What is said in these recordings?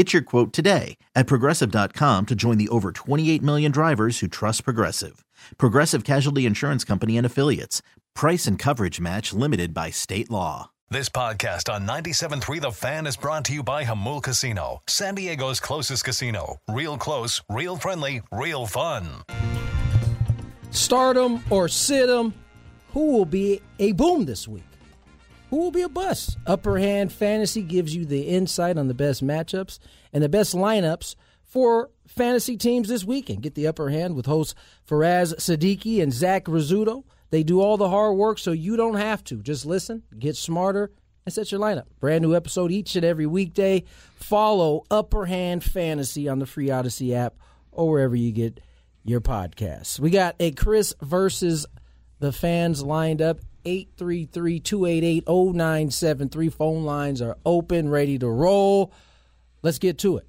Get your quote today at progressive.com to join the over 28 million drivers who trust Progressive. Progressive Casualty Insurance Company and Affiliates. Price and coverage match limited by state law. This podcast on 97.3 The Fan is brought to you by Jamul Casino, San Diego's closest casino. Real close, real friendly, real fun. Stardom or sit 'em. Who will be a boom this week? Who will be a bust? Upper Hand Fantasy gives you the insight on the best matchups and the best lineups for fantasy teams this weekend. Get the upper hand with hosts Faraz Siddiqui and Zach Rizzuto. They do all the hard work so you don't have to. Just listen, get smarter, and set your lineup. Brand new episode each and every weekday. Follow Upper Hand Fantasy on the free Odyssey app or wherever you get your podcasts. We got a Chris versus the fans lined up 833-288-0973 phone lines are open ready to roll let's get to it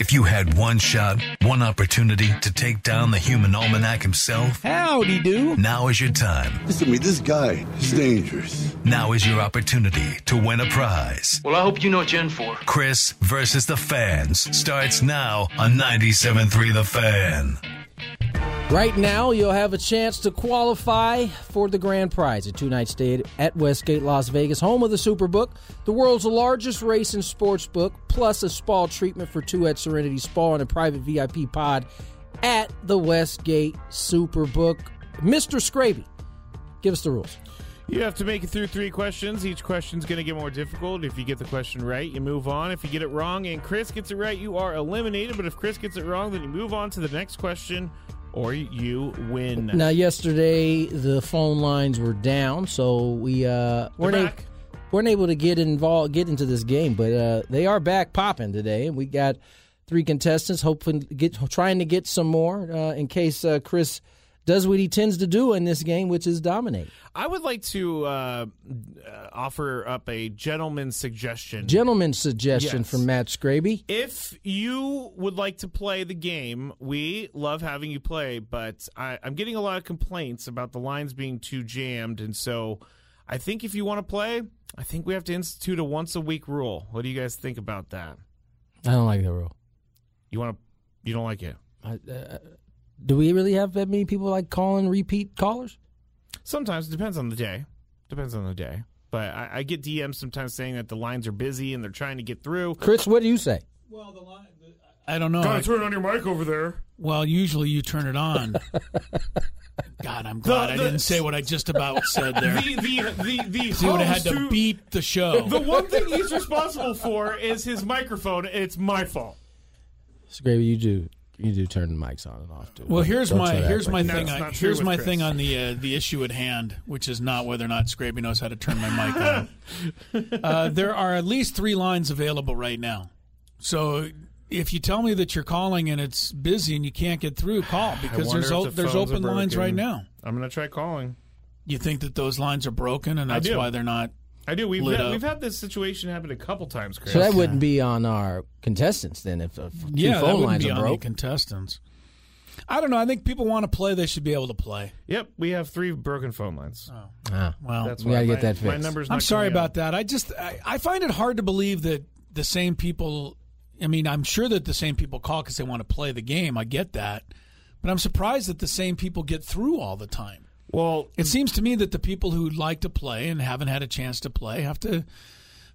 If you had one shot, one opportunity to take down the human almanac himself, howdy do now is your time. Listen to me, this guy is dangerous. Now is your opportunity to win a prize. Well, I hope you know what you're in for. Chris versus the fans starts now on 97.3 The Fan. Right now you'll have a chance to qualify for the grand prize a two-night stay at westgate las vegas home of the superbook the world's largest race and sports book plus a spa treatment for two at serenity spa and a private vip pod at the westgate superbook mr scraby give us the rules You have to make it through three questions. Each question's going to get more difficult. If you get the question right, you move on. If you get it wrong and Chris gets it right, you are eliminated. But if Chris gets it wrong, then you move on to the next question or you win. Now, yesterday the phone lines were down, so we uh, weren't, a- weren't able to get involved, get into this game. But uh, they are back popping today, and we got three contestants, hoping get trying to get some more uh, in case uh, Chris does what he tends to do in this game, which is dominate. I would like to uh, uh, offer up a gentleman's suggestion. Gentleman's suggestion Yes. from Matt Scraby. if you would like to play the game, we love having you play, but I, I'm getting a lot of complaints about the lines being too jammed, and so I think if you want to play, I think we have to institute a once a week rule. What do you guys think about that? I don't like that rule. You want to? You don't like it? I, uh, do we really have that many people like calling repeat callers? Sometimes it depends on the day. Depends on the day. But I, I get DMs sometimes saying that the lines are busy and they're trying to get through. Chris, what do you say? Well, the line. The, I don't know. I- turn on your mic over there. well, usually you turn it on. God, I'm glad I the- didn't say what I just about said there. The the the the He would have had host to beat the show. The one thing he's responsible for is his microphone. It's my fault. Scraby, you do you do turn the mics on and off too. well, here's Don't my here's my like thing. That's On, here's my Chris. thing on the uh, the issue at hand, which is not whether or not Scraby knows how to turn my mic on. uh, there are at least three lines available right now. So if you tell me that you're calling and it's busy and you can't get through, call because there's o- the there's open lines right now. I'm gonna try calling. You think that those lines are broken and that's why they're not I do. We've had, up. we've had this situation happen a couple times, Chris. So that wouldn't be on our contestants then if, if two Yeah, phone wouldn't lines be are on the broke. contestants. I don't know. I think people want to play; they should be able to play. Yep, we have three broken phone lines. Ah, Well, That's we gotta get my, that My fixed. number's I'm sorry about up. that. I just I, I find it hard to believe that the same people. I mean, I'm sure that the same people call because they want to play the game. I get that, but I'm surprised that the same people get through all the time. Well, It seems to me that the people who like to play and haven't had a chance to play have to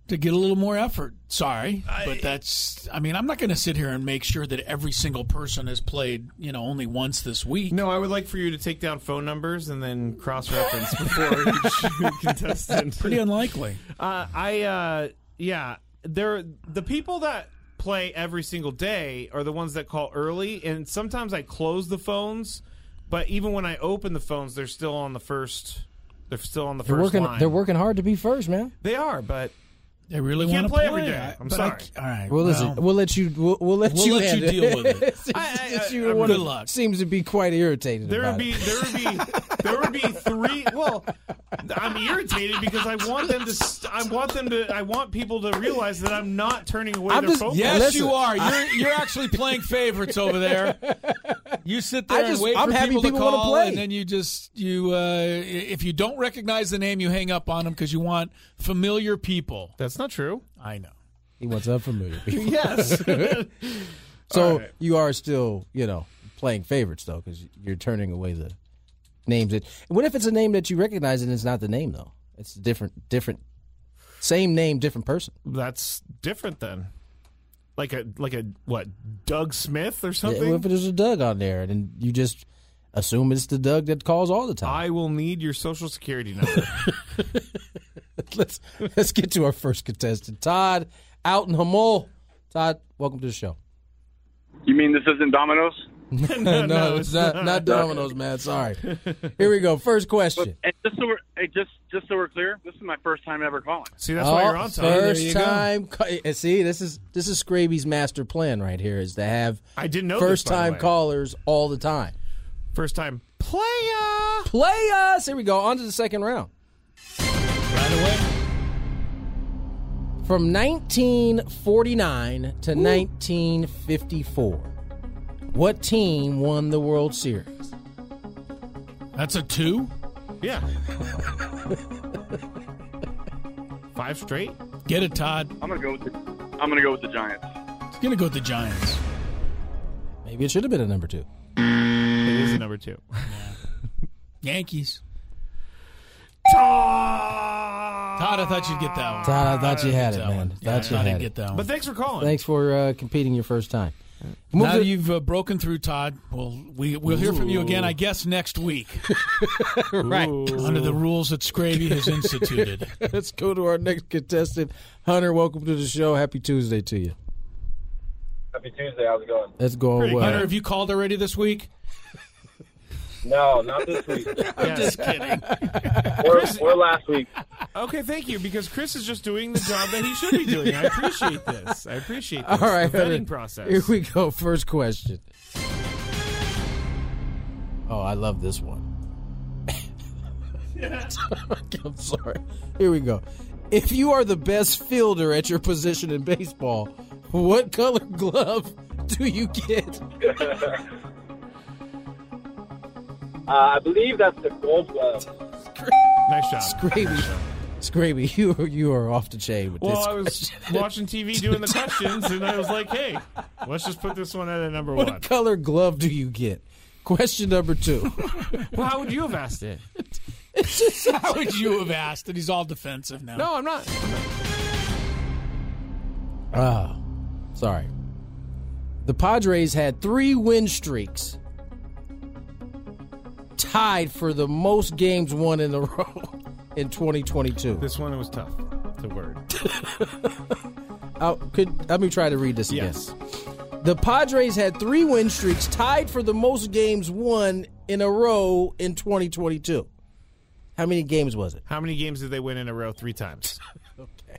to get a little more effort. Sorry, but that's. I mean, I'm not going to sit here and make sure that every single person has played, you know, only once this week. No, I would like for you to take down phone numbers and then cross-reference before each contestant. Pretty unlikely. Uh, I uh, yeah, they're the people that play every single day are the ones that call early, and sometimes I close the phones, but even when I open the phones, they're still on the first. They're still on the They're first working. line. They're working hard to be first, man. They are, but They really You want to play every day. I'm but I- sorry. all right. Well, listen, well, we'll let you. We'll, we'll let We'll you. let you handle deal with it. I- I- I- I'm- good luck. Seems to be quite irritated. there would be it. there would be there would be three. Well, I'm irritated because I want them to. I want them to. I want people to realize that I'm not turning away I'm their just- phone. yes, Listen, you are. You're you're actually playing favorites over there. You sit there I just- and wait I'm for happy people, people to wanna call, play. and then you just you. Uh, if you don't recognize the name, you hang up on them because you want familiar people. That's not true. I know. He wants unfamiliar people. Yes. So All right. you are still, you know, playing favorites though, because you're turning away the names. That what if it's a name that you recognize and it's not the name though? It's different, different, same name, different person. That's different then. Like a like a what? Doug Smith or something? Yeah, what if there's a Doug on there and you just assume it's the Doug that calls all the time? I will need your social security number. let's let's get to our first contestant, Todd out in Jamul. Todd, welcome to the show. You mean this isn't Domino's? no, no, it's it's not, not. not Domino's, man. Sorry. Here we go. First question. And just so we're hey, just just so we're clear, this is my first time ever calling. See, that's why Oh, you're on time. First There you go. time. ca- uh, See, this is this is Scraby's master plan right here. Is to have I didn't know first by the time callers all the time. First time playa. Play us. Here we go. On to the second round. Right away. From 1949 to 1954, what team won the World Series? That's a two. Yeah. Five straight. Get it, Todd. I'm gonna go with the I'm gonna go with the Giants. He's gonna go with the Giants. Maybe it should have been a number two. It is a number two. Yankees. Todd. Todd, I thought you'd get that one. Todd, I thought you had it, That man. one. Thought Yeah, I you thought had he'd it. get that one. But thanks for calling. Thanks for uh, competing your first time. Move now to- that you've uh, broken through, Todd, well, we, we'll hear from you again, I guess, next week right. under the rules that Scraby has instituted. Let's go to our next contestant. Hunter, welcome to the show. Happy Tuesday to you. Happy Tuesday. How's it going? That's going Pretty well. Hunter, have you called already this week? No, not this week. I'm just kidding. or, or last week. Okay, thank you. Because Chris is just doing the job that he should be doing. I appreciate this. I appreciate All this. right, the vetting process. Here we go. First question. Oh, I love this one. I'm sorry. Here we go. If you are the best fielder at your position in baseball, what color glove do you get? Uh, I believe that's the gold glove. Nice job. Scraby. Scraby, you are, you are off the chain with Well, this. I was watching TV doing the questions, and I was like, "Hey, let's just put this one at a number one. what color glove do you get? Question number two. Well, how would you have asked it? How would you have asked? And he's all defensive now. No, I'm not. Ah, sorry. The Padres had three win streaks, tied for the most games won in a row in 2022. This one was tough to word. Uh, could let me try to read this again. Yes. The Padres had three win streaks, tied for the most games won in a row in 2022. How many games was it? How many games did they win in a row? Three times. okay.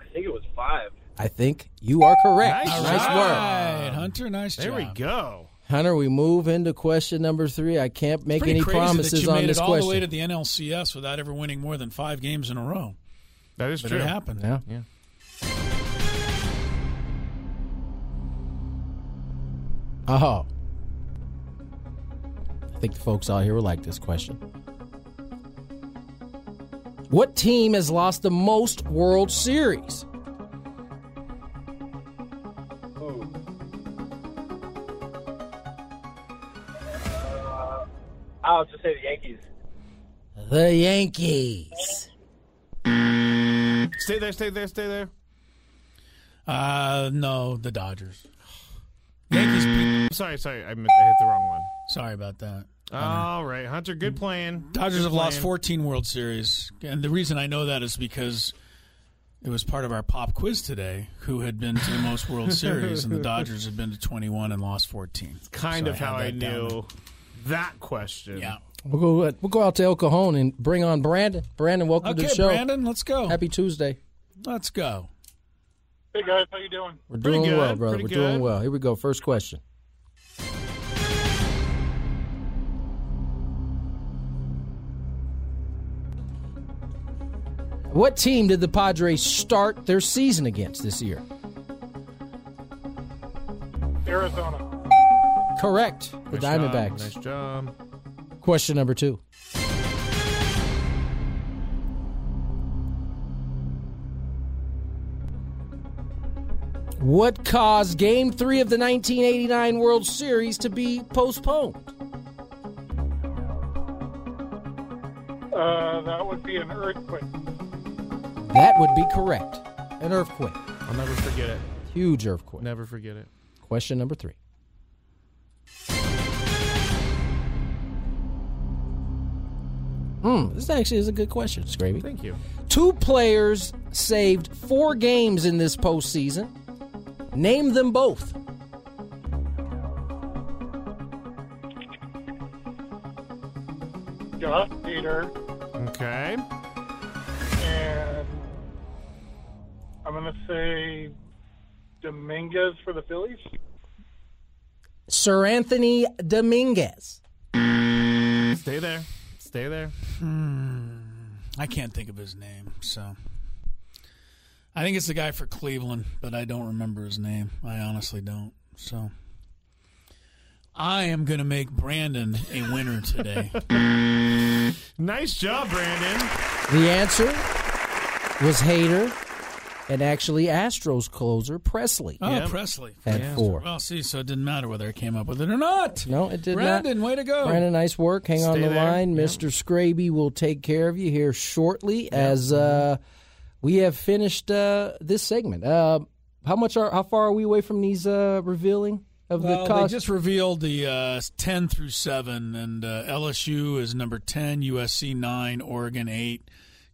I think it was five. I think you are correct. Nice Nice, job. work. Right, Hunter, nice There job. There we go. Hunter, we move into question number three. I can't make Pretty any crazy promises that you on made this it all question. the way to the NLCS without ever winning more than five games in a row. That is But true. it happened. yeah. Yeah. Oh. I think the folks out here will like this question. What team has lost the most World Series? I'll just say the Yankees. The Yankees. Stay there, stay there, stay there. Uh, no, the Dodgers. Yankees. Beat, Sorry, sorry, I, meant, I hit the wrong one. sorry about that. All right, Hunter, good playing. Dodgers Good have lost 14 World Series, and the reason I know that is because it was part of our pop quiz today. Who had been to the most World Series, and the Dodgers had been to 21 and lost 14. Kind So of had how I that down knew that question. Yeah. We'll go. Uh, we'll go out to El Cajon and bring on Brandon. Brandon, welcome to the show. Brandon, let's go. Happy Tuesday. Let's go. Hey guys, how you doing? We're doing good, well, brother. We're doing well. Here we go. First question. What team did the Padres start their season against this year? Arizona. Correct. The Nice job, Diamondbacks. Nice job. Question number two. What caused Game 3 of the 1989 World Series to be postponed? Uh, that would be an earthquake. That would be correct. An earthquake. I'll never forget it. Huge earthquake. Never forget it. Question number three. Hmm, this actually is a good question, Scraby. Thank you. Two players saved four games in this postseason. Name them both. Josh Hader Okay. and I'm gonna say Dominguez for the Phillies. Seranthony Dominguez. Stay there. Stay there. Hmm. I can't think of his name, so I think it's the guy for Cleveland, but I don't remember his name. I honestly don't. So I am going to make Brandon a winner today. Nice job, Brandon. The answer was Hader and actually Astros closer Pressly Oh, Yep. Pressly. at Yeah. four. Well, see, so it didn't matter whether I came up with it or not. No, it did Brandon, not. Brandon, way to go. Brandon, nice work. Hang on the there. line. Yep. Mr. Scraby will take care of you here shortly as uh, we have finished uh, this segment. Uh, how much are how far are we away from these uh, revealing of Well, the they just revealed the uh, 10 through 7, and uh, LSU is number 10, USC 9, Oregon 8.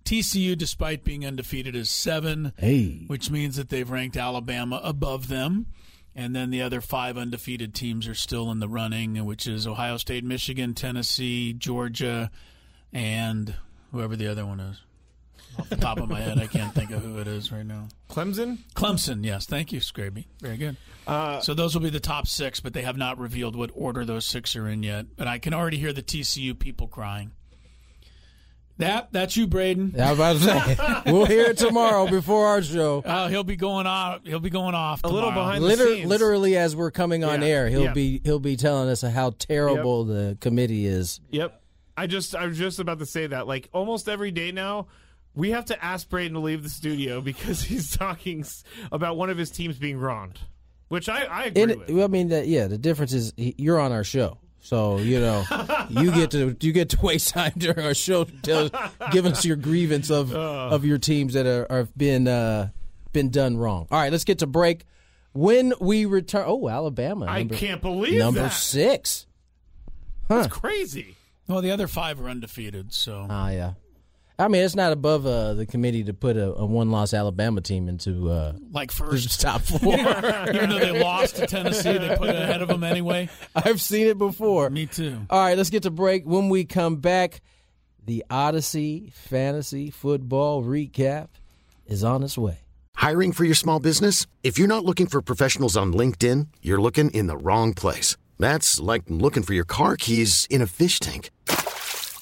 TCU, despite being undefeated, is 7, hey, which means that they've ranked Alabama above them. And then the other five undefeated teams are still in the running, which is Ohio State, Michigan, Tennessee, Georgia, and whoever the other one is. Off the top of my head, I can't think of who it is right now. Clemson. Clemson, yes. Thank you, Scraby. Very good. Uh, so those will be the top six, but they have not revealed what order those six are in yet. But I can already hear the TCU people crying. That that's you, Braden. I was about to say we'll hear it tomorrow before our show. Oh, he'll be going off. He'll be going off. A little tomorrow. behind the Liter- scenes. literally, as we're coming on Yeah, air, he'll yeah. be he'll be telling us how terrible the committee is. Yep. I just I was just about to say that. Like almost every day now, we have to ask Braden to leave the studio because he's talking about one of his teams being wronged, which I I agree And with. I mean that yeah, the difference is he- you're on our show. So, you know, you get to you get to waste time during our show to tell, give us your grievance of of your teams that are have been uh, been done wrong. All right, let's get to break. When we return oh, Alabama. I number, can't believe number that. 6. That's crazy. Well, the other five are undefeated. So Ah, yeah. I mean, it's not above uh, the committee to put a, a one-loss Alabama team into uh, like first, top four. even though they lost to Tennessee, they put it ahead of them anyway. I've seen it before. Me too. All right, let's get to break. When we come back, the Odyssey Fantasy Football Recap is on its way. Hiring for your small business? If you're not looking for professionals on LinkedIn, you're looking in the wrong place. That's like looking for your car keys in a fish tank.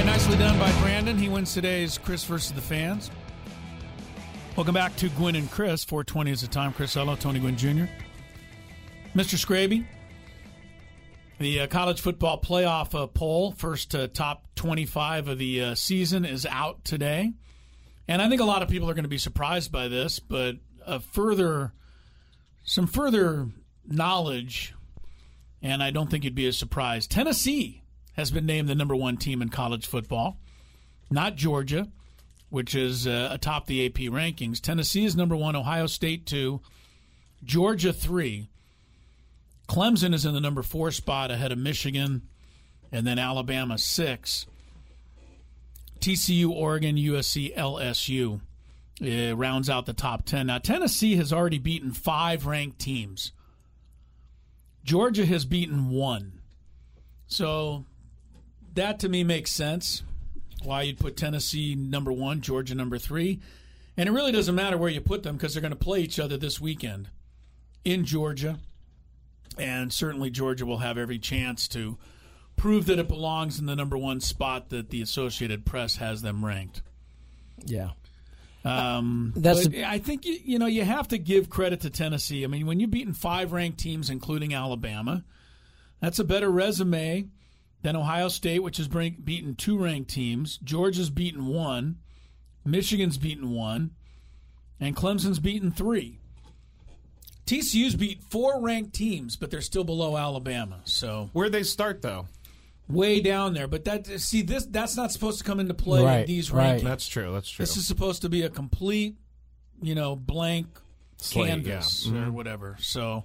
Right, nicely done by Brandon. He wins today's Chris versus the fans. Welcome back to Gwynn and Chris. 420 is the time. Chris Ello, Tony Gwynn Jr. Mr. Scraby, the uh, college football playoff uh, poll, first uh, top 25 of the uh, season, is out today. And I think a lot of people are going to be surprised by this, but further, some further knowledge, and I don't think you'd be as surprised. Tennessee has been named the number one team in college football, not Georgia, which is uh, atop the AP rankings. Tennessee is number one, Ohio State two, Georgia three. Clemson is in the number four spot ahead of Michigan, and then Alabama six. TCU, Oregon, USC, LSU uh, rounds out the top 10. Now, Tennessee has already beaten five ranked teams. Georgia has beaten one. So that to me makes sense. Why you'd put Tennessee number one, Georgia number three. And it really doesn't matter where you put them because they're going to play each other this weekend in Georgia and certainly Georgia will have every chance to prove that it belongs in the number one spot that the Associated Press has them ranked. Yeah. Um, That's a- I think you, you know you have to give credit to Tennessee. I mean, when you've beaten five ranked teams, including Alabama, that's a better resume than Ohio State, which has beaten two ranked teams. Georgia's beaten one, Michigan's beaten one, and Clemson's beaten three. TCU's beat four ranked teams, but they're still below Alabama. So where they start though? Way down there, but that see this that's not supposed to come into play right, in these right. rankings. That's true. That's true. This is supposed to be a complete, you know, blank Slate, canvas yeah. or Mhm. whatever. So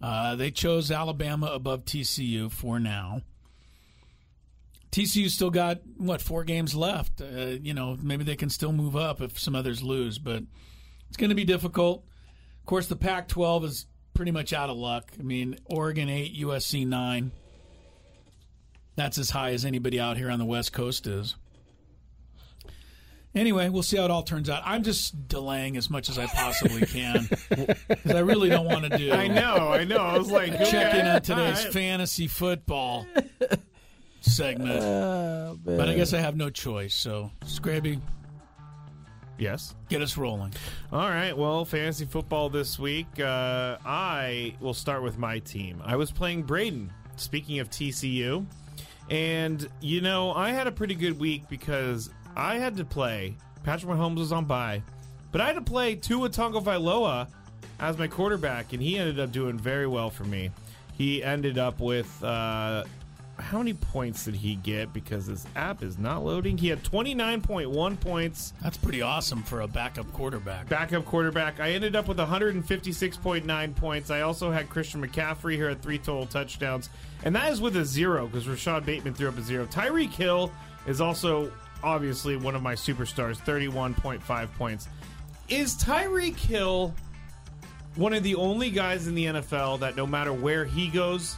uh, they chose Alabama above TCU for now. TCU still got what four games left. Uh, you know, maybe they can still move up if some others lose, but it's going to be difficult. Of course, the Pac 12 is pretty much out of luck. I mean, Oregon 8, USC 9. That's as high as anybody out here on the West Coast is. Anyway, we'll see how it all turns out. I'm just delaying as much as I possibly can because I really don't want to do. I know, I know. I was like, check in okay, on today's all right. fantasy football segment, Oh, but I guess I have no choice. So, Scraby, Yes. get us rolling. All right. Well, fantasy football this week. Uh, I will start with my team. I was playing Braden. Speaking of TCU, and you know I had a pretty good week because I had to play. Patrick Mahomes was on bye, but I had to play Tua Tagovailoa as my quarterback, and he ended up doing very well for me. He ended up with uh, how many points did he get? Because this app is not loading. He had twenty nine point one points. That's pretty awesome for a backup quarterback. Backup quarterback. I ended up with 156.9 points. I also had Christian McCaffrey here at three total touchdowns. And that is with a zero because Rashod Bateman threw up a zero. Tyreek Hill is also obviously one of my superstars, 31.5 points. Is Tyreek Hill one of the only guys in the NFL that no matter where he goes,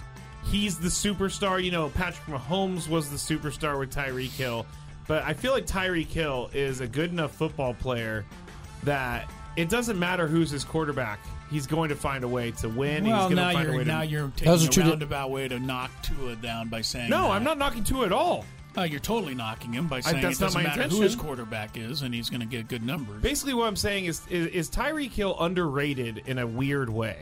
he's the superstar? You know, Patrick Mahomes was the superstar with Tyreek Hill. But I feel like Tyreek Hill is a good enough football player that it doesn't matter who's his quarterback. He's going to find a way to win. Well, He's going now to find a you're way to now you're That was taking a a true- roundabout way to knock Tua down by saying No, that. I'm not knocking Tua at all. Uh, you're totally knocking him by saying that's it not doesn't my matter who his quarterback is, and he's going to get good numbers. Basically, what I'm saying is, is, is Tyreek Hill underrated in a weird way?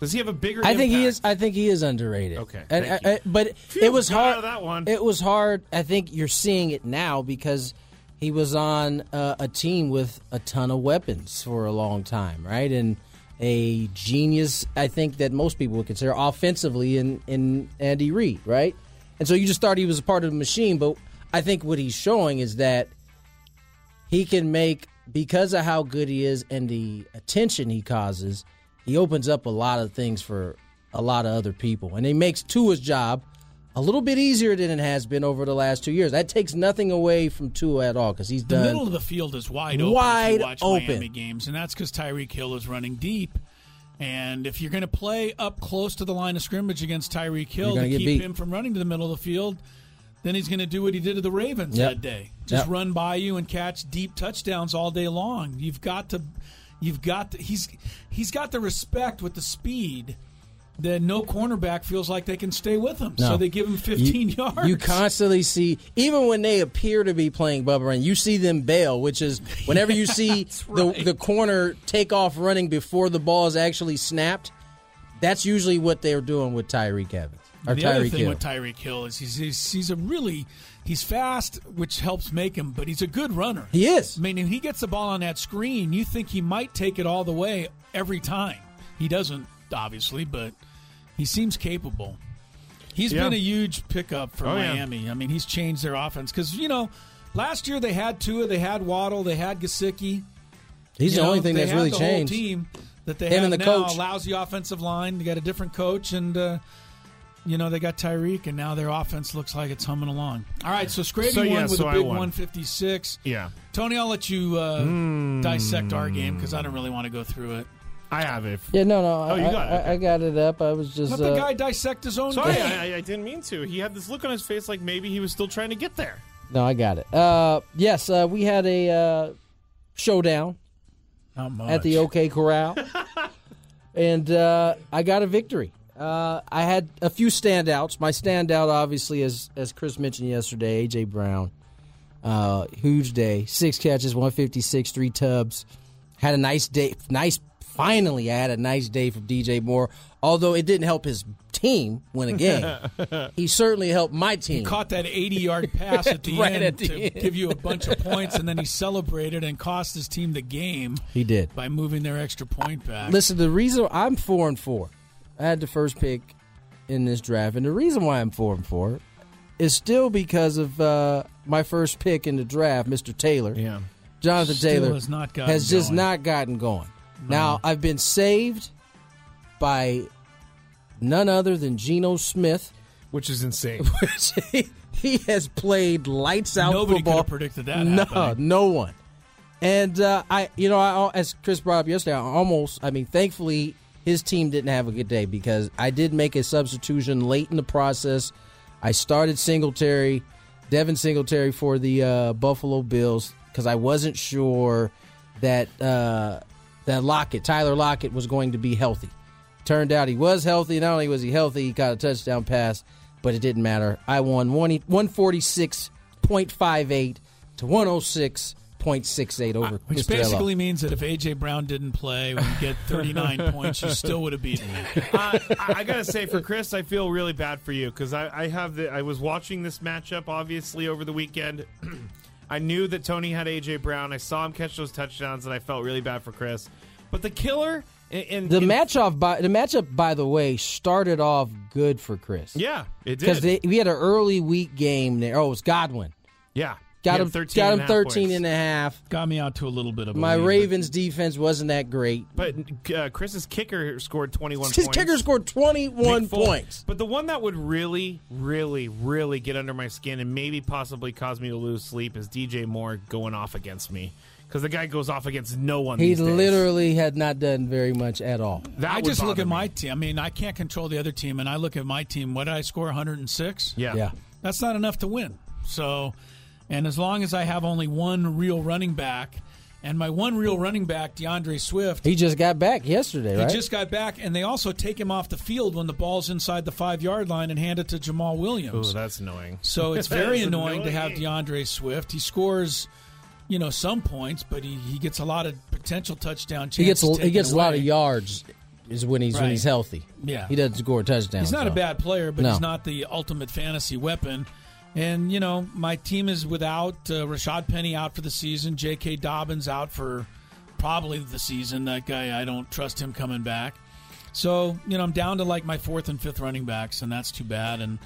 Does he have a bigger? I think he is. I think he is underrated. Okay, and, uh, you. uh, but Phew, it was hard. that one. It was hard. I think you're seeing it now because he was on uh, a team with a ton of weapons for a long time, right? And a genius, I think that most people would consider offensively in in Andy Reid, right? And so you just thought he was a part of the machine, but I think what he's showing is that he can make because of how good he is and the attention he causes, he opens up a lot of things for a lot of other people, and he makes Tua's job a little bit easier than it has been over the last two years. That takes nothing away from Tua at all because he's The done. The middle of the field is wide open. Wide watch open. Miami games, and that's because Tyreek Hill is running deep. And if you're going to play up close to the line of scrimmage against Tyreek Hill to keep beat. him from running to the middle of the field, then he's going to do what he did to the Ravens Yep. that day. Just Yep. run by you and catch deep touchdowns all day long. You've got to, you've got to, he's he's got the respect with the speed that no cornerback feels like they can stay with him. So they give him 15 you, yards. You constantly see, even when they appear to be playing Bubba Run, you see them bail, which is whenever you see the, the corner take off running before the ball is actually snapped, that's usually what they're doing with Tyreek Evans. Or the other thing Hill. with Tyreek Hill is he's, he's he's a really he's fast, which helps make him, but he's a good runner. He is. I mean, if he gets the ball on that screen, you think he might take it all the way every time. He doesn't, obviously, but he seems capable. He's Yeah. been a huge pickup for Oh, yeah. Miami. I mean, he's changed their offense because you know last year they had Tua, they had Waddle, they had Gesicki. He's You the only thing that's had really the changed. Whole team that they Him have and the now, coach. a lousy offensive line. They got a different coach, and uh, you know they got Tyreek, and now their offense looks like it's humming along. All right, so Scraby So, yeah, won with so a I big 156. Yeah. Tony, I'll let you uh, Hmm. dissect our game because I don't really want to go through it. I have it. Yeah, no, no. Oh, you I, got it, I, okay. I got it up. I was just. Let the uh, guy dissect his own Sorry, game. I, I didn't mean to. He had this look on his face like maybe he was still trying to get there. No, I got it. Uh, yes, uh, we had a uh, showdown Not much. at the OK Corral, and uh, I got a victory. Uh, I had a few standouts. My standout, obviously, as as Chris mentioned yesterday, AJ Brown. Uh, huge day, six catches, one fifty six, three tubs. Had a nice day. Nice. Finally, I had a nice day from DJ Moore. Although it didn't help his team win a game, he certainly helped my team. He caught that 80 yard pass at the Right end at the to end. give you a bunch of points, and then he celebrated and cost his team the game He did. by moving their extra point back. Listen, the reason I'm four and four, I had the first pick in this draft, and the reason why I'm four and four is still because of uh, my first pick in the draft, Mr. Taylor. Yeah. Jonathan Still Taylor has not gotten has just not gotten going. Now I've been saved by none other than Geno Smith, Which is insane. which he, he has played lights out Nobody could football. have predicted that No, happening. no one. And uh, I, you know, I, as Chris brought up yesterday, I almost, I mean, thankfully his team didn't have a good day because I did make a substitution late in the process. I started Singletary, Devin Singletary for the uh, Buffalo Bills because I wasn't sure that uh, that Lockett, Tyler Lockett, was going to be healthy. Turned out he was healthy. Not only was he healthy, he got a touchdown pass, but it didn't matter. I won 146.58 to 106.68 over Which Mr. basically Ello. means that if A.J. Brown didn't play, when you get 39 points, you still would have beaten me. uh, I, I gotta say, for Chris, I feel really bad for you because I, I have the. I was watching this matchup obviously over the weekend. I knew that Tony had AJ Brown. I saw him catch those touchdowns, and I felt really bad for Chris. But the killer in, in The in- matchup, by the matchup, by the way, started off good for Chris. yeah, it did because we had an early week game there. Oh, it was Godwin. yeah, Got him 13 got him a 13 and a half. Got me out to a little bit of a My lead, but- Ravens defense wasn't that great. But uh, Chris's kicker scored 21 His points. kicker scored 21 Nick Folk. points. But the one that would really, really, really get under my skin and maybe possibly cause me to lose sleep is DJ Moore going off against me. Because the guy goes off against no one. He these days. literally had not done very much at all. That I just look at me. my team. I mean, I can't control the other team, and I look at my team. What did I score? 106. Yeah. Yeah. That's not enough to win. So, and as long as I have only one real running back, and my one real running back, D'Andre Swift, He just got back yesterday, he right? just got back, and they also take him off the field when the ball's inside the five yard line and hand it to Jamaal Ooh, Williams. that's annoying. So it's very That's annoying to have. D'Andre Swift. He scores, you know, some points, but he, he gets a lot of potential touchdown chances. he gets a, he taken gets a lot of yards is when he's when he's healthy. Yeah. he doesn't score a touchdown. He's not a bad player, but No. he's not the ultimate fantasy weapon. And you know, my team is without uh, Rashaad Penny out for the season, J.K. Dobbins out for probably the season. That guy, I don't trust him coming back. So you know, I'm down to like my fourth and fifth running backs, and that's too bad. And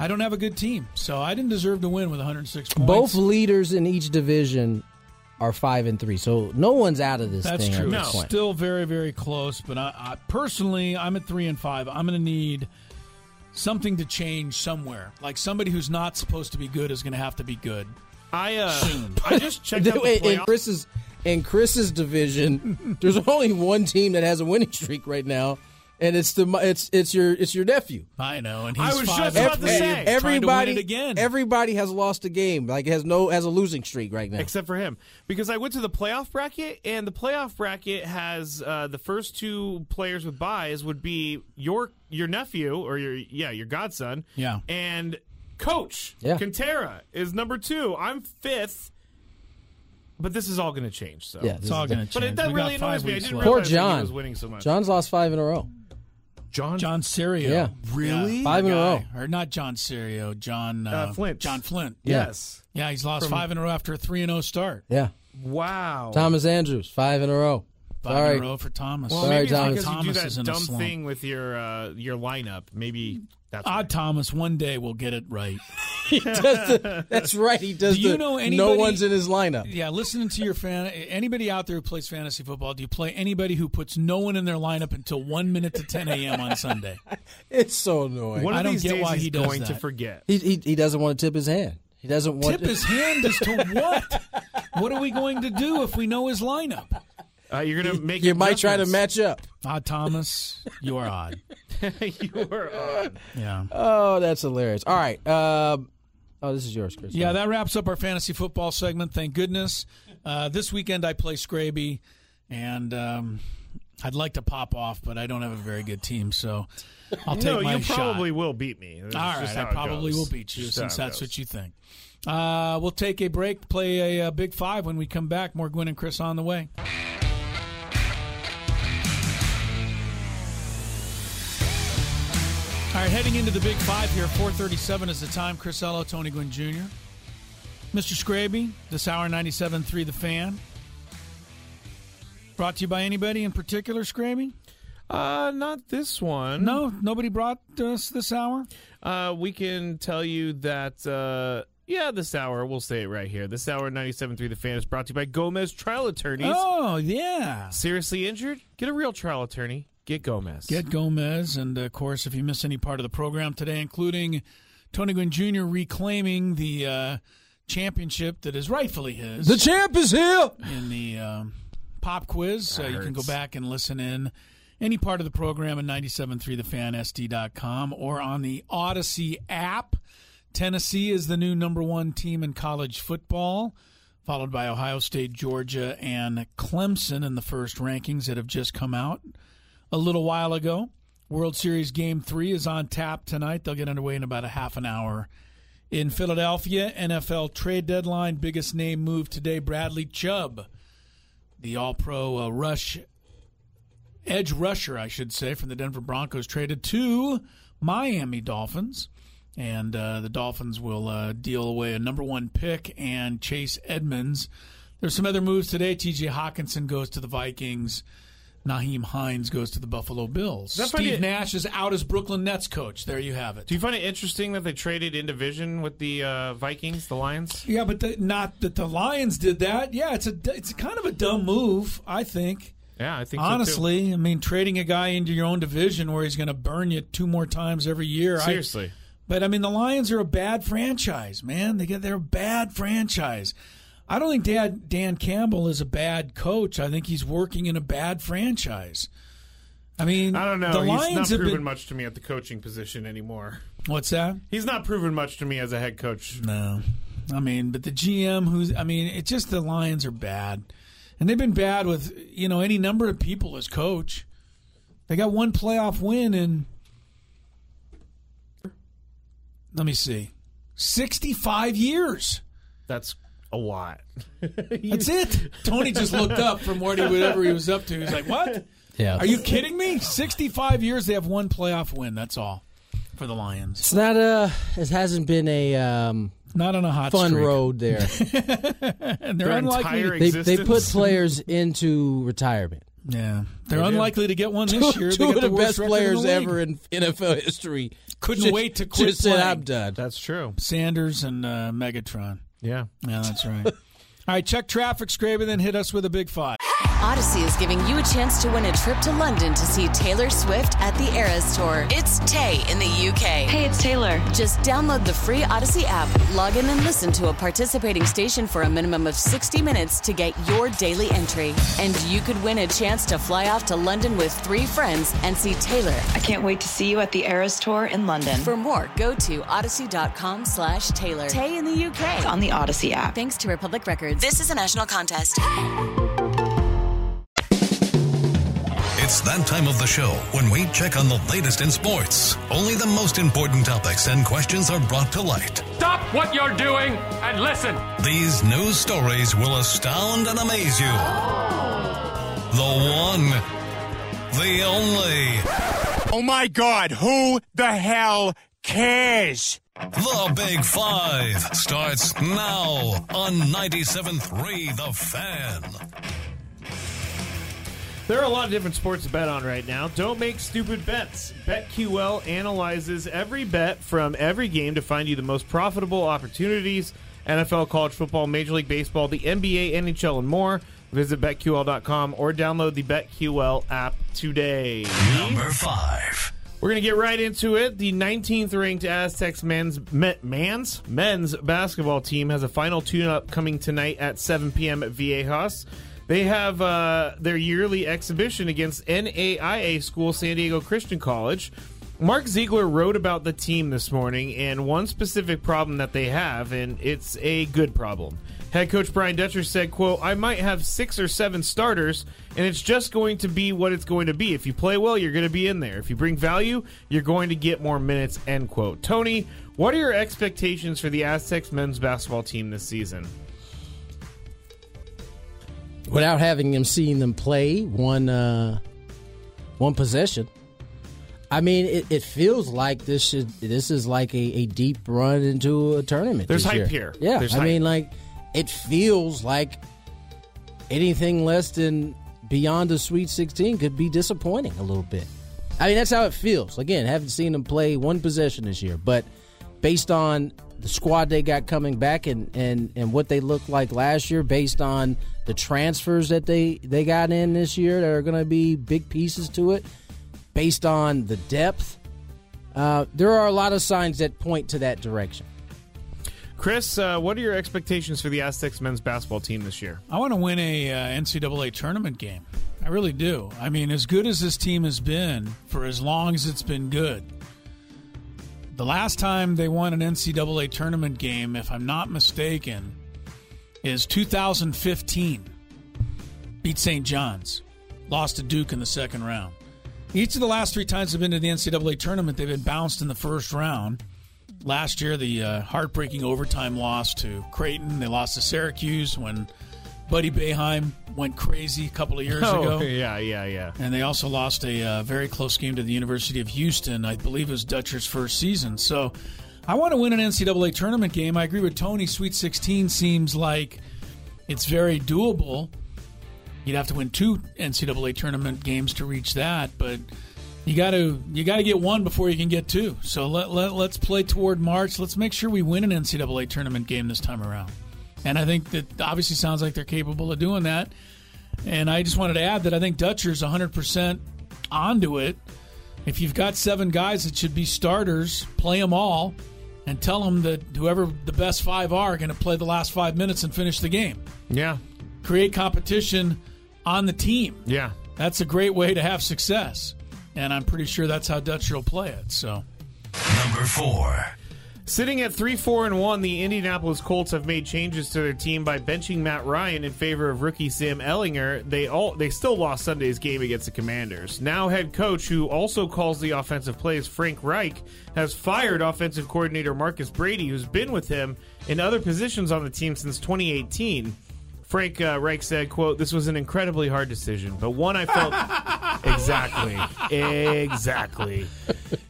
I don't have a good team, so I didn't deserve to win with 106 points. Both leaders in each division are five and three, so no one's out of this. That's thing true. At this point. Still very, very close. But I, I personally, I'm at three and five. I'm going to need something to change somewhere. Like somebody who's not supposed to be good is going to have to be good. I uh, Soon. I just checked out the in. Chris's in Chris's division, there's only one team that has a winning streak right now, and it's the it's it's your it's your nephew. I know, and I he's was five just and about to say. trying to win Everybody it again. Everybody has lost a game. Like has no has a losing streak right now. except for him because I went to the playoff bracket and the playoff bracket has uh, the first two players with buys would be your your nephew or your yeah your godson Yeah. and coach Yeah. Quintera is number two I'm fifth but this is all going to change so Yeah, it's all going to change. but it, that We really annoys me I didn't. Poor realize John. he was winning so much John's lost five in a row. John John Serio. Yeah. Really? Five in a row. Or not John Serio, John uh, Uh, Flint. John Flint. yes Yeah, he's lost From- five in a row after a 3 and 0 start. Yeah, wow Thomas Andrews five in a row. Five Sorry, in a row for Thomas. well Sorry, maybe it's Thomas. because you do Thomas is in that a dumb slump. thing with your uh, your lineup maybe that's why. Odd Thomas, one day we'll get it right. he does the, that's right. He does Do you the know no one's in his lineup. Yeah, listening to your fan, anybody out there who plays fantasy football, do you play anybody who puts no one in their lineup until one minute to 10 a.m. on Sunday? It's so annoying. one I don't get why he's he does going to forget He, he he doesn't want to tip his hand. He doesn't want to Tip his hand as to what? What are we going to do if we know his lineup? uh, you're going to make You might try to match up. Odd Thomas, you are odd. you are on. Yeah. Oh, that's hilarious. All right. Um, oh, this is yours, Chris. Yeah, that wraps up our fantasy football segment. Thank goodness. Uh, this weekend I play Scraby, and um, I'd like to pop off, but I don't have a very good team, so I'll take no, my you shot. probably will beat me. That's All just right, how I probably goes. will beat you Just since that's goes. what you think. Uh, we'll take a break, play a, uh big five when we come back. More Gwynn and Chris on the way. All right, heading into the big five here. 437 is the time. Chris Ello, Tony Gwynn Jr. Mr. Scraby, this hour 97.3 The Fan. Brought to you by anybody in particular, Scraby? Uh, not this one. No, nobody brought us this hour? Uh, we can tell you that. Uh, yeah, this hour we'll say it right here. This hour, 97.3 The Fan is brought to you by Gomez Trial Attorneys. Oh, yeah. Seriously injured? Get a real trial attorney. Get Gomez. Get Gomez. And of course, if you miss any part of the program today, including Tony Gwynn Jr. reclaiming the uh, championship that is rightfully his The champ is here. in the um, pop quiz, uh, you can go back and listen in any part of the program at 973thefansd.com or on the Odyssey app. Tennessee is the new number one team in college football, followed by Ohio State, Georgia, and Clemson in the first rankings that have just come out a little while ago. World Series Game 3 is on tap tonight. They'll get underway in about a half an hour. In Philadelphia, NFL trade deadline, biggest name move today Bradley Chubb, the all pro uh, rush, edge rusher, I should say, from the Denver Broncos, traded to Miami Dolphins. And uh, the Dolphins will uh, deal away a number one pick and Chase Edmonds. There's some other moves today. TJ Hockenson goes to the Vikings. Nyheim Hines goes to the Buffalo Bills. Is that funny? Steve Nash is out as Brooklyn Nets coach. There you have it. Do you find it interesting that they traded in division with the uh, Vikings, the Lions? Yeah, but the, not that the Lions did that. Yeah, it's a it's kind of a dumb move, I think. Yeah, I think so. Honestly, I mean, trading a guy into your own division where he's going to burn you two more times every year. I- Seriously. but I mean, the Lions are a bad franchise, man. They get they're a bad franchise. I don't think Dan, Dan Campbell is a bad coach. I think he's working in a bad franchise. I mean, I don't know. The He's Lions not have proven been, much to me at the coaching position anymore. What's that? He's not proven much to me as a head coach. No. I mean, but the GM who's I mean, it's just the Lions are bad. And they've been bad with, you know, any number of people as coach. They got one playoff win in let me see. 65 years. That's a lot. That's it. Tony just looked up from what he, whatever he was up to. He's like, "What? Yeah. Are you kidding me? 65 years they have one playoff win, that's all. for the Lions. It's not a. It hasn't been a um, not on a hot fun streak. road there. and they're unlikely. They, they put players into retirement. Yeah, they're They do. unlikely to get one Two, this year. They two of the, worst best record in players the ever in NFL history Couldn't just- wait to quit just said, playing. "I'm done." That's true. Sanders and uh, Megatron. Yeah, yeah, that's right. All right, check traffic, Scraby, then hit us with a big five. Odyssey is giving you a chance to win a trip to London to see Taylor Swift at the Eras Tour. It's Tay in the UK. Hey, it's Taylor. Just download the free Odyssey app, log in and listen to a participating station for a minimum of 60 minutes to get your daily entry. And you could win a chance to fly off to London with three friends and see Taylor. I can't wait to see you at the Eras Tour in London. For more, go to odyssey.com slash Taylor. Tay in the UK. on the Odyssey app. Thanks to Republic Records. This is a national contest. It's that time of the show when we check on the latest in sports. Only the most important topics and questions are brought to light. Stop what you're doing and listen. These news stories will astound and amaze you. The one, the only. Oh my god, who the hell cares? The Big Five starts now on 97.3 The Fan. There are a lot of different sports to bet on right now. Don't make stupid bets. BetQL analyzes every bet from every game to find you the most profitable opportunities. NFL, college football, Major League Baseball, the NBA, NHL, and more. Visit BetQL.com or download the BetQL app today. Number five. We're going to get right into it. The 19th ranked Aztecs men's me, man's men's basketball team has a final tune-up coming tonight at 7 p.m. at Viejas. They have uh, their yearly exhibition against NAIA school San Diego Christian College. Mark Ziegler wrote about the team this morning and one specific problem that they have, and it's a good problem. Head coach Brian Dutcher said, quote, I might have six or seven starters, and it's just going to be what it's going to be. If you play well, you're going to be in there. If you bring value, you're going to get more minutes, end quote. Tony, what are your expectations for the Aztecs men's basketball team this season? Without having them seeing them play one uh, one possession, I mean, it, it feels like this should this is like a, a deep run into a tournament. There's hype year. here. Yeah, There's I hype. mean, like it feels like anything less than beyond the Sweet 16 could be disappointing a little bit. I mean, that's how it feels. Again, haven't seen them play one possession this year, but based on the squad they got coming back and, and, and what they looked like last year, based on the transfers that they, they got in this year that are going to be big pieces to it, based on the depth, uh, there are a lot of signs that point to that direction. Chris, uh, what are your expectations for the Aztecs men's basketball team this year? I want to win a uh, NCAA tournament game. I really do. I mean, as good as this team has been for as long as it's been good, the last time they won an NCAA tournament game, if I'm not mistaken, is 2015. Beat St. John's, lost to Duke in the second round. Each of the last three times they've been to the NCAA tournament, they've been bounced in the first round. Last year, the uh, heartbreaking overtime loss to Creighton. They lost to Syracuse when Buddy Boeheim went crazy a couple of years oh, ago. yeah, yeah, yeah. And they also lost a uh, very close game to the University of Houston. I believe it was Dutcher's first season. So I want to win an NCAA tournament game. I agree with Tony. Sweet 16 seems like it's very doable. You'd have to win two NCAA tournament games to reach that, but you got to you got to get one before you can get two. So let, let let's play toward March. Let's make sure we win an NCAA tournament game this time around. And I think that obviously sounds like they're capable of doing that. And I just wanted to add that I think Dutcher's 100% onto it. If you've got seven guys that should be starters, play them all and tell them that whoever the best five are, are going to play the last five minutes and finish the game. Yeah. Create competition on the team. Yeah. That's a great way to have success. And I'm pretty sure that's how Dutcher will play it. So, Number four. Sitting at 3 4 and 1, the Indianapolis Colts have made changes to their team by benching Matt Ryan in favor of rookie Sam Ehlinger. They all they still lost Sunday's game against the Commanders. Now head coach who also calls the offensive plays Frank Reich has fired offensive coordinator Marcus Brady who's been with him in other positions on the team since 2018. Frank uh, Reich said, "quote This was an incredibly hard decision, but one I felt exactly, exactly.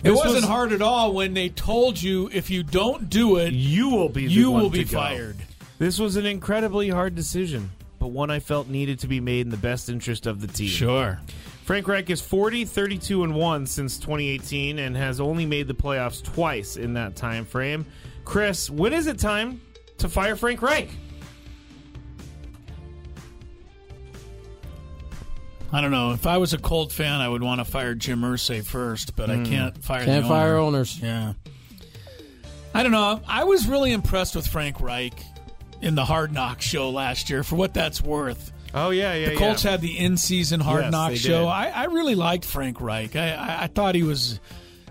It wasn't was- hard at all when they told you if you don't do it, You will be. The you will be fired. This was an incredibly hard decision, but one I felt needed to be made in the best interest of the team. Sure. Frank Reich is 40, 32, and 1 since 2018 and has only made the playoffs twice in that time frame. Chris, when is it time to fire Frank Reich? I don't know. If I was a Colt fan, I would want to fire Jim Irsay first, but I Mm. can't fire. Can't the fire owner. owners. Yeah. I don't know. I was really impressed with Frank Reich in the Hard Knock show last year. For what that's worth, Oh, yeah, yeah, the Colts yeah. had the in-season Hard Yes, Knock show. I, I really liked Frank Reich. I, I, I thought he was,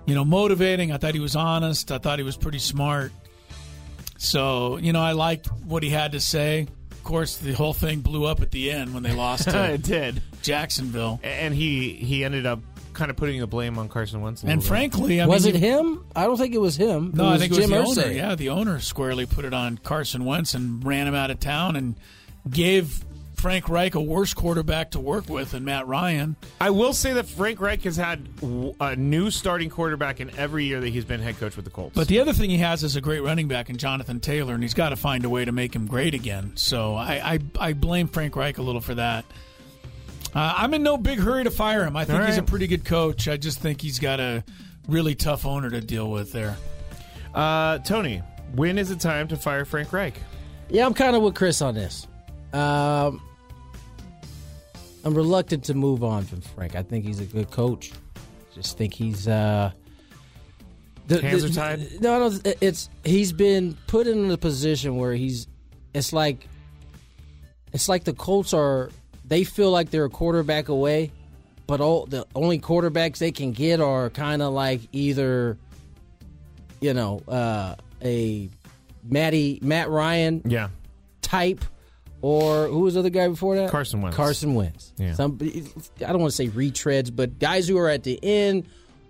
you know, motivating. I thought he was honest. I thought he was pretty smart. So you know, I liked what he had to say. Of course, the whole thing blew up at the end when they lost to it did. Jacksonville. And he he ended up kind of putting the blame on Carson Wentz. a And little bit. frankly, I was mean, it him? I don't think it was him. No, it I was think Jim it was the Irsay. owner. Yeah, the owner squarely put it on Carson Wentz and ran him out of town and gave Frank Reich a worse quarterback to work with than Matt Ryan. I will say that Frank Reich has had a new starting quarterback in every year that he's been head coach with the Colts. But the other thing he has is a great running back in Jonathan Taylor, and he's got to find a way to make him great again. So I, I, I blame Frank Reich a little for that. Uh, I'm in no big hurry to fire him. I think All he's a pretty good coach. I just think he's got a really tough owner to deal with there. Uh, Tony, when is it time to fire Frank Reich? Yeah, I'm kind of with Chris on this. Um, I'm reluctant to move on from Frank. I think he's a good coach. Just think he's uh, the- Hands the- are tied? No, no, it's he's been put in a position where he's. It's like, it's like the Colts are. They feel like they're a quarterback away, but all the only quarterbacks they can get are kind of like either, you know, uh, a Matty Matt Ryan Yeah. type, or who was the other guy before that? Carson Wentz. Carson Wentz. Yeah. Some I don't want to say retreads, but guys who are at the end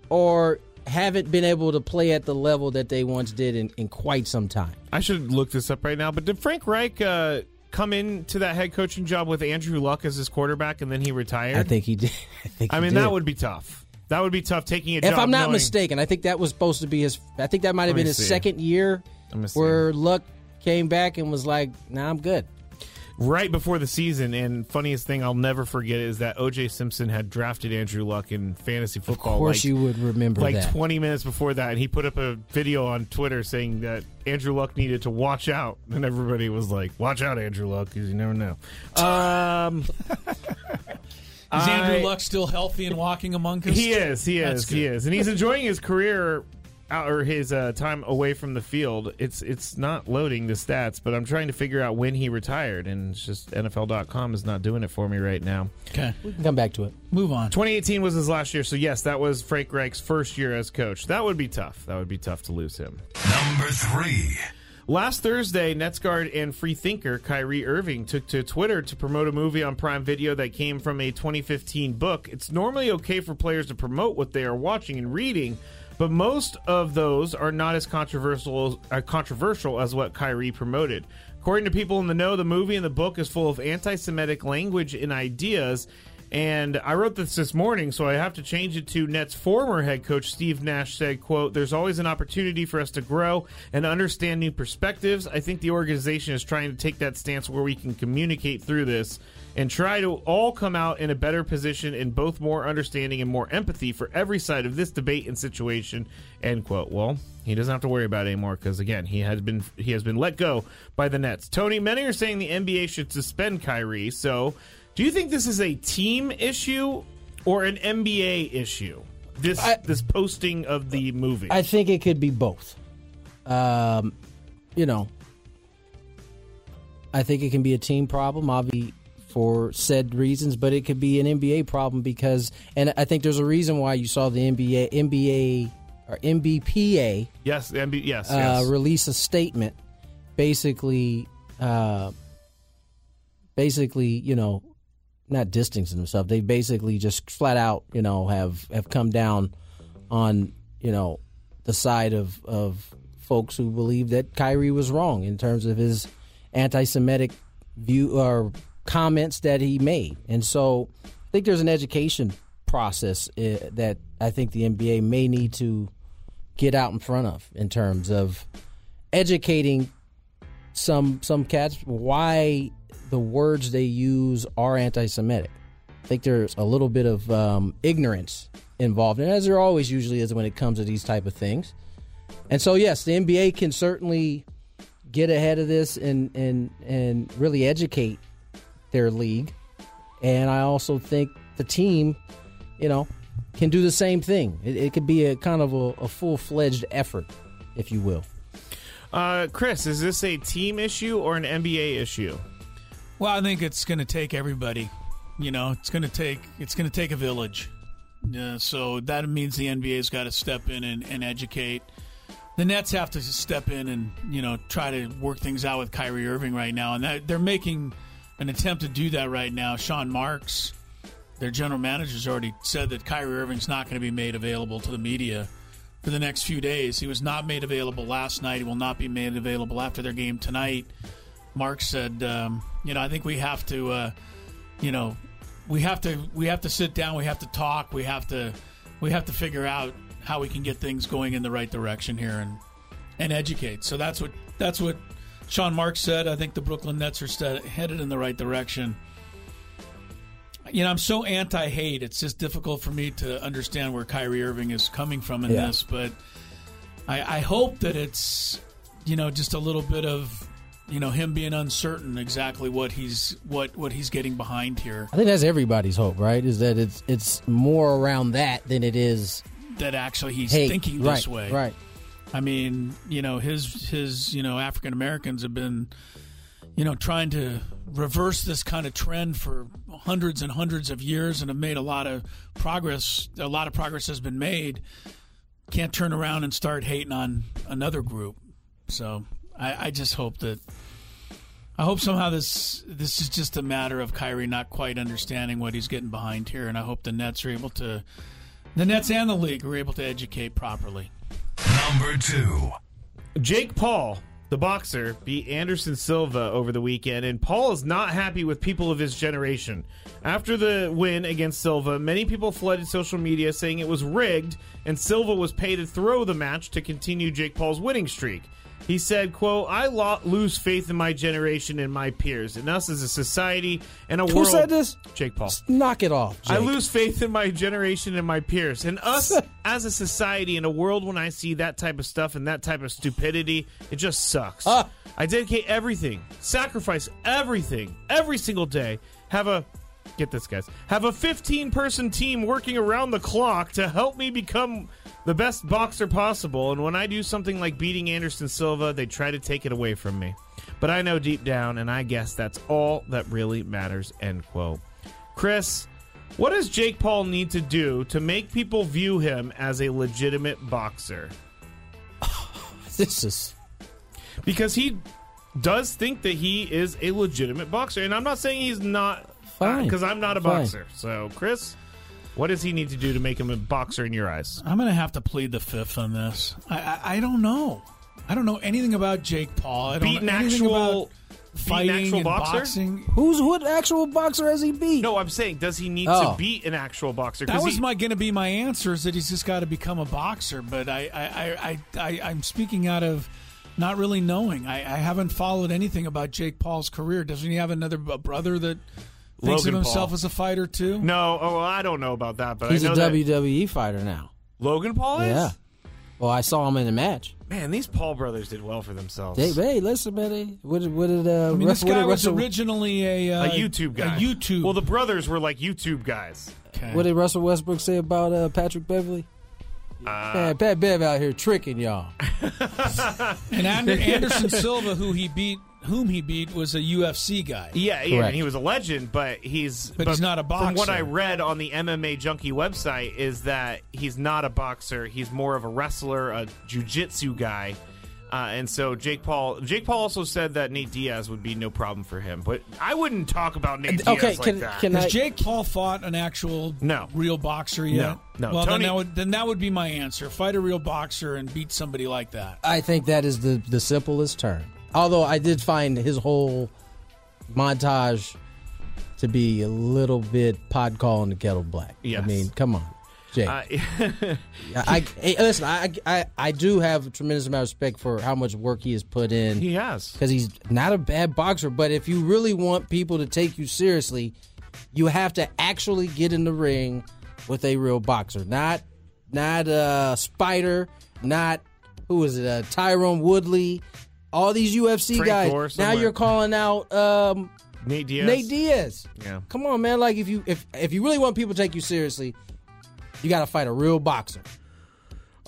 or haven't been able to play at the level that they once did in, in quite some time. I should look this up right now. But did Frank Reich uh, come into that head coaching job with Andrew Luck as his quarterback and then he retired? I think he did. I think. I mean, did. that would be tough. That would be tough taking a If job. I'm not knowing- mistaken, I think that was supposed to be his. I think that might have been his see. second year, Let me see. where Luck came back and was like, "Nah, I'm good." Right before the season. And funniest thing I'll never forget is that O.J. Simpson had drafted Andrew Luck in fantasy football. Of course, like, you would remember like that. 20 minutes before that, and he put up a video on Twitter saying that Andrew Luck needed to watch out, and everybody was like, "Watch out, Andrew Luck, because you never know." Um, Is Andrew I- Luck still healthy and walking among us? He is. He is. He is, and he's enjoying his career out, or his uh, time away from the field. It's it's not loading the stats, but I'm trying to figure out when he retired, and it's just NFL.com is not doing it for me right now. Okay, we can come back to it. Move on. 2018 was his last year, so yes, that was Frank Reich's first year as coach. That would be tough. That would be tough to lose him. Number three. Last Thursday, Nets guard and free thinker Kyrie Irving took to Twitter to promote a movie on Prime Video that came from a 2015 book. It's normally okay for players to promote what they are watching and reading, but most of those are not as controversial uh, controversial as what Kyrie promoted. According to people in the know, the movie and the book is full of anti-Semitic language and ideas. And I wrote this this morning, so I have to change it to Nets former head coach Steve Nash said, quote, There's always an opportunity for us to grow and understand new perspectives. I think the organization is trying to take that stance where we can communicate through this and try to all come out in a better position in both more understanding and more empathy for every side of this debate and situation, end quote. Well, he doesn't have to worry about it anymore because again, he has been he has been let go by the Nets. Tony, many are saying the NBA should suspend Kyrie, so do you think this is a team issue or an NBA issue? This this posting of the movie. I think it could be both. Um, you know, I think it can be a team problem, obviously for said reasons, but it could be an NBA problem because, and I think there's a reason why you saw the NBA, NBA or NBPA, yes, NBA, yes, uh, yes. release a statement, basically, uh, basically, you know, not distancing themselves. They basically just flat out, you know, have have come down on, you know, the side of of folks who believe that Kyrie was wrong in terms of his anti-Semitic view or comments that he made, and so I think there's an education process uh, that I think the NBA may need to get out in front of in terms of educating some some cats why the words they use are anti-Semitic. I think there's a little bit of um, ignorance involved, and as there always usually is when it comes to these type of things. And so, yes, the NBA can certainly get ahead of this and and and really educate their league. And I also think the team, you know, can do the same thing. It, it could be a kind of a, a full fledged effort, if you will. Uh, Chris, is this a team issue or an NBA issue? Well, I think it's going to take everybody. You know, it's going to take it's going to take a village. Yeah, so that means the NBA's got to step in and, and educate. The Nets have to step in and you know try to work things out with Kyrie Irving right now, and that, they're making an attempt to do that right now. Sean Marks, their general manager, has already said that Kyrie Irving's not going to be made available to the media for the next few days. He was not made available last night. He will not be made available after their game tonight. Mark said, um, you know, I think we have to, uh, you know, we have to we have to sit down. We have to talk. We have to we have to figure out how we can get things going in the right direction here and and educate. So that's what that's what Sean Marks said. I think the Brooklyn Nets are st- headed in the right direction. You know, I'm so anti-hate. It's just difficult for me to understand where Kyrie Irving is coming from in Yeah. this, but I, I hope that it's you know just a little bit of you know him being uncertain exactly what he's what what he's getting behind here. I think that's everybody's hope, right? Is that it's it's more around that than it is that actually he's hate. thinking right, this way. Right. I mean, you know, his his you know African Americans have been, you know, trying to reverse this kind of trend for hundreds and hundreds of years, and have made a lot of progress. A lot of progress has been made. Can't turn around and start hating on another group. So I, I just hope that. I hope somehow this this is just a matter of Kyrie not quite understanding what he's getting behind here, and I hope the Nets are able to, the Nets and the league are able to educate properly. Number two. Jake Paul, the boxer, beat Anderson Silva over the weekend, and Paul is not happy with people of his generation. After the win against Silva, many people flooded social media saying it was rigged and Silva was paid to throw the match to continue Jake Paul's winning streak. He said, quote, I lo- lose faith in my generation and my peers, and us as a society and a Who world. Who said this? Jake Paul. Just Knock it off. I lose faith in my generation and my peers. And us as a society in a world when I see that type of stuff and that type of stupidity, it just sucks. Ah. I dedicate everything, sacrifice everything, every single day. Have a get this guys. Have a 15 person team working around the clock to help me become the best boxer possible. And when I do something like beating Anderson Silva, they try to take it away from me. But I know deep down, and I guess that's all that really matters. End quote. Chris, what does Jake Paul need to do to make people view him as a legitimate boxer? This is Because he does think that he is a legitimate boxer, and I'm not saying he's not. Fine. Because I'm not a Fine. boxer. So, Chris, what does he need to do to make him a boxer in your eyes? I'm going to have to plead the fifth on this. I, I, I don't know. I don't know anything about Jake Paul. I don't Beat an know anything actual- about beat an fighting actual and boxer? boxing. who's what actual boxer has he beat? No, I'm saying, does he need Oh. to beat an actual boxer? That 'Cause was he- my going to be my answer is that he's just got to become a boxer. But I, I, I, I, I, I'm speaking out of not really knowing. I, I haven't followed anything about Jake Paul's career. Doesn't he have another b- brother that thinks Logan of himself Paul. as a fighter too? No, oh, well, I don't know about that, but He's I a know that WWE fighter now. Logan Paul is. Yeah. Well, I saw him in the match. Man, these Paul brothers did well for themselves. Hey, hey, listen, man. hey, What did, what did, uh, I mean, this what guy was Russell, originally a, uh, a YouTube guy. A YouTube. Well, the brothers were like YouTube guys. Okay. what did Russell Westbrook say about uh, Patrick Beverley? Uh, Man, Pat Bev out here tricking y'all. and Ander- Anderson Silva, who he beat, whom he beat, was a UFC guy. Yeah, yeah, Correct. and he was a legend, but he's But he's not a boxer. From what. I read on the MMA Junkie website is that he's not a boxer. He's more of a wrestler, a jiu-jitsu guy. Uh, and so Jake Paul, Jake Paul also said that Nate Diaz would be no problem for him, but I wouldn't talk about Nate Diaz Okay, like can- that. can Has I- Jake Paul fought an actual No. real boxer yet? No, no. Well, Tony- then, that would, then that would be my answer. Fight a real boxer and beat somebody like that. I think that is the, the simplest term. Although I did find his whole montage to be a little bit pod calling the kettle black. Yes. I mean, come on. Jay. Uh, I, I hey, listen. I, I I do have a tremendous amount of respect for how much work he has put in. He has because he's not a bad boxer. But if you really want people to take you seriously, you have to actually get in the ring with a real boxer, not not a spider, not who is it, uh, Tyron Woodley, all these UFC Frank Gore guys. Now somewhere. you're calling out um, Nate Diaz. Nate Diaz. Yeah. Come on, man. Like if you if if you really want people to take you seriously, you got to fight a real boxer.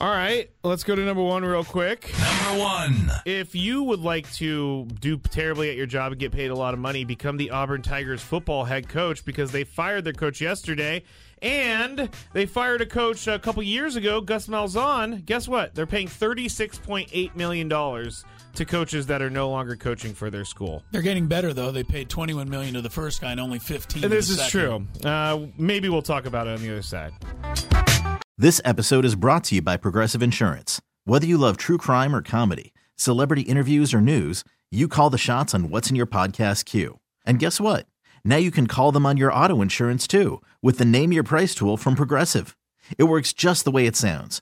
All right, let's go to number one real quick. Number one. If you would like to do terribly at your job and get paid a lot of money, become the Auburn Tigers football head coach because they fired their coach yesterday. And they fired a coach a couple years ago, Gus Malzahn. Guess what? They're paying $36.8 million to coaches that are no longer coaching for their school. They're getting better though. They paid 21 million to the first guy and only 15. And to this the is second. true. Uh, maybe we'll talk about it on the other side. This episode is brought to you by Progressive Insurance. Whether you love true crime or comedy, celebrity interviews or news, you call the shots on what's in your podcast queue. And guess what? Now you can call them on your auto insurance too with the Name Your Price tool from Progressive. It works just the way it sounds.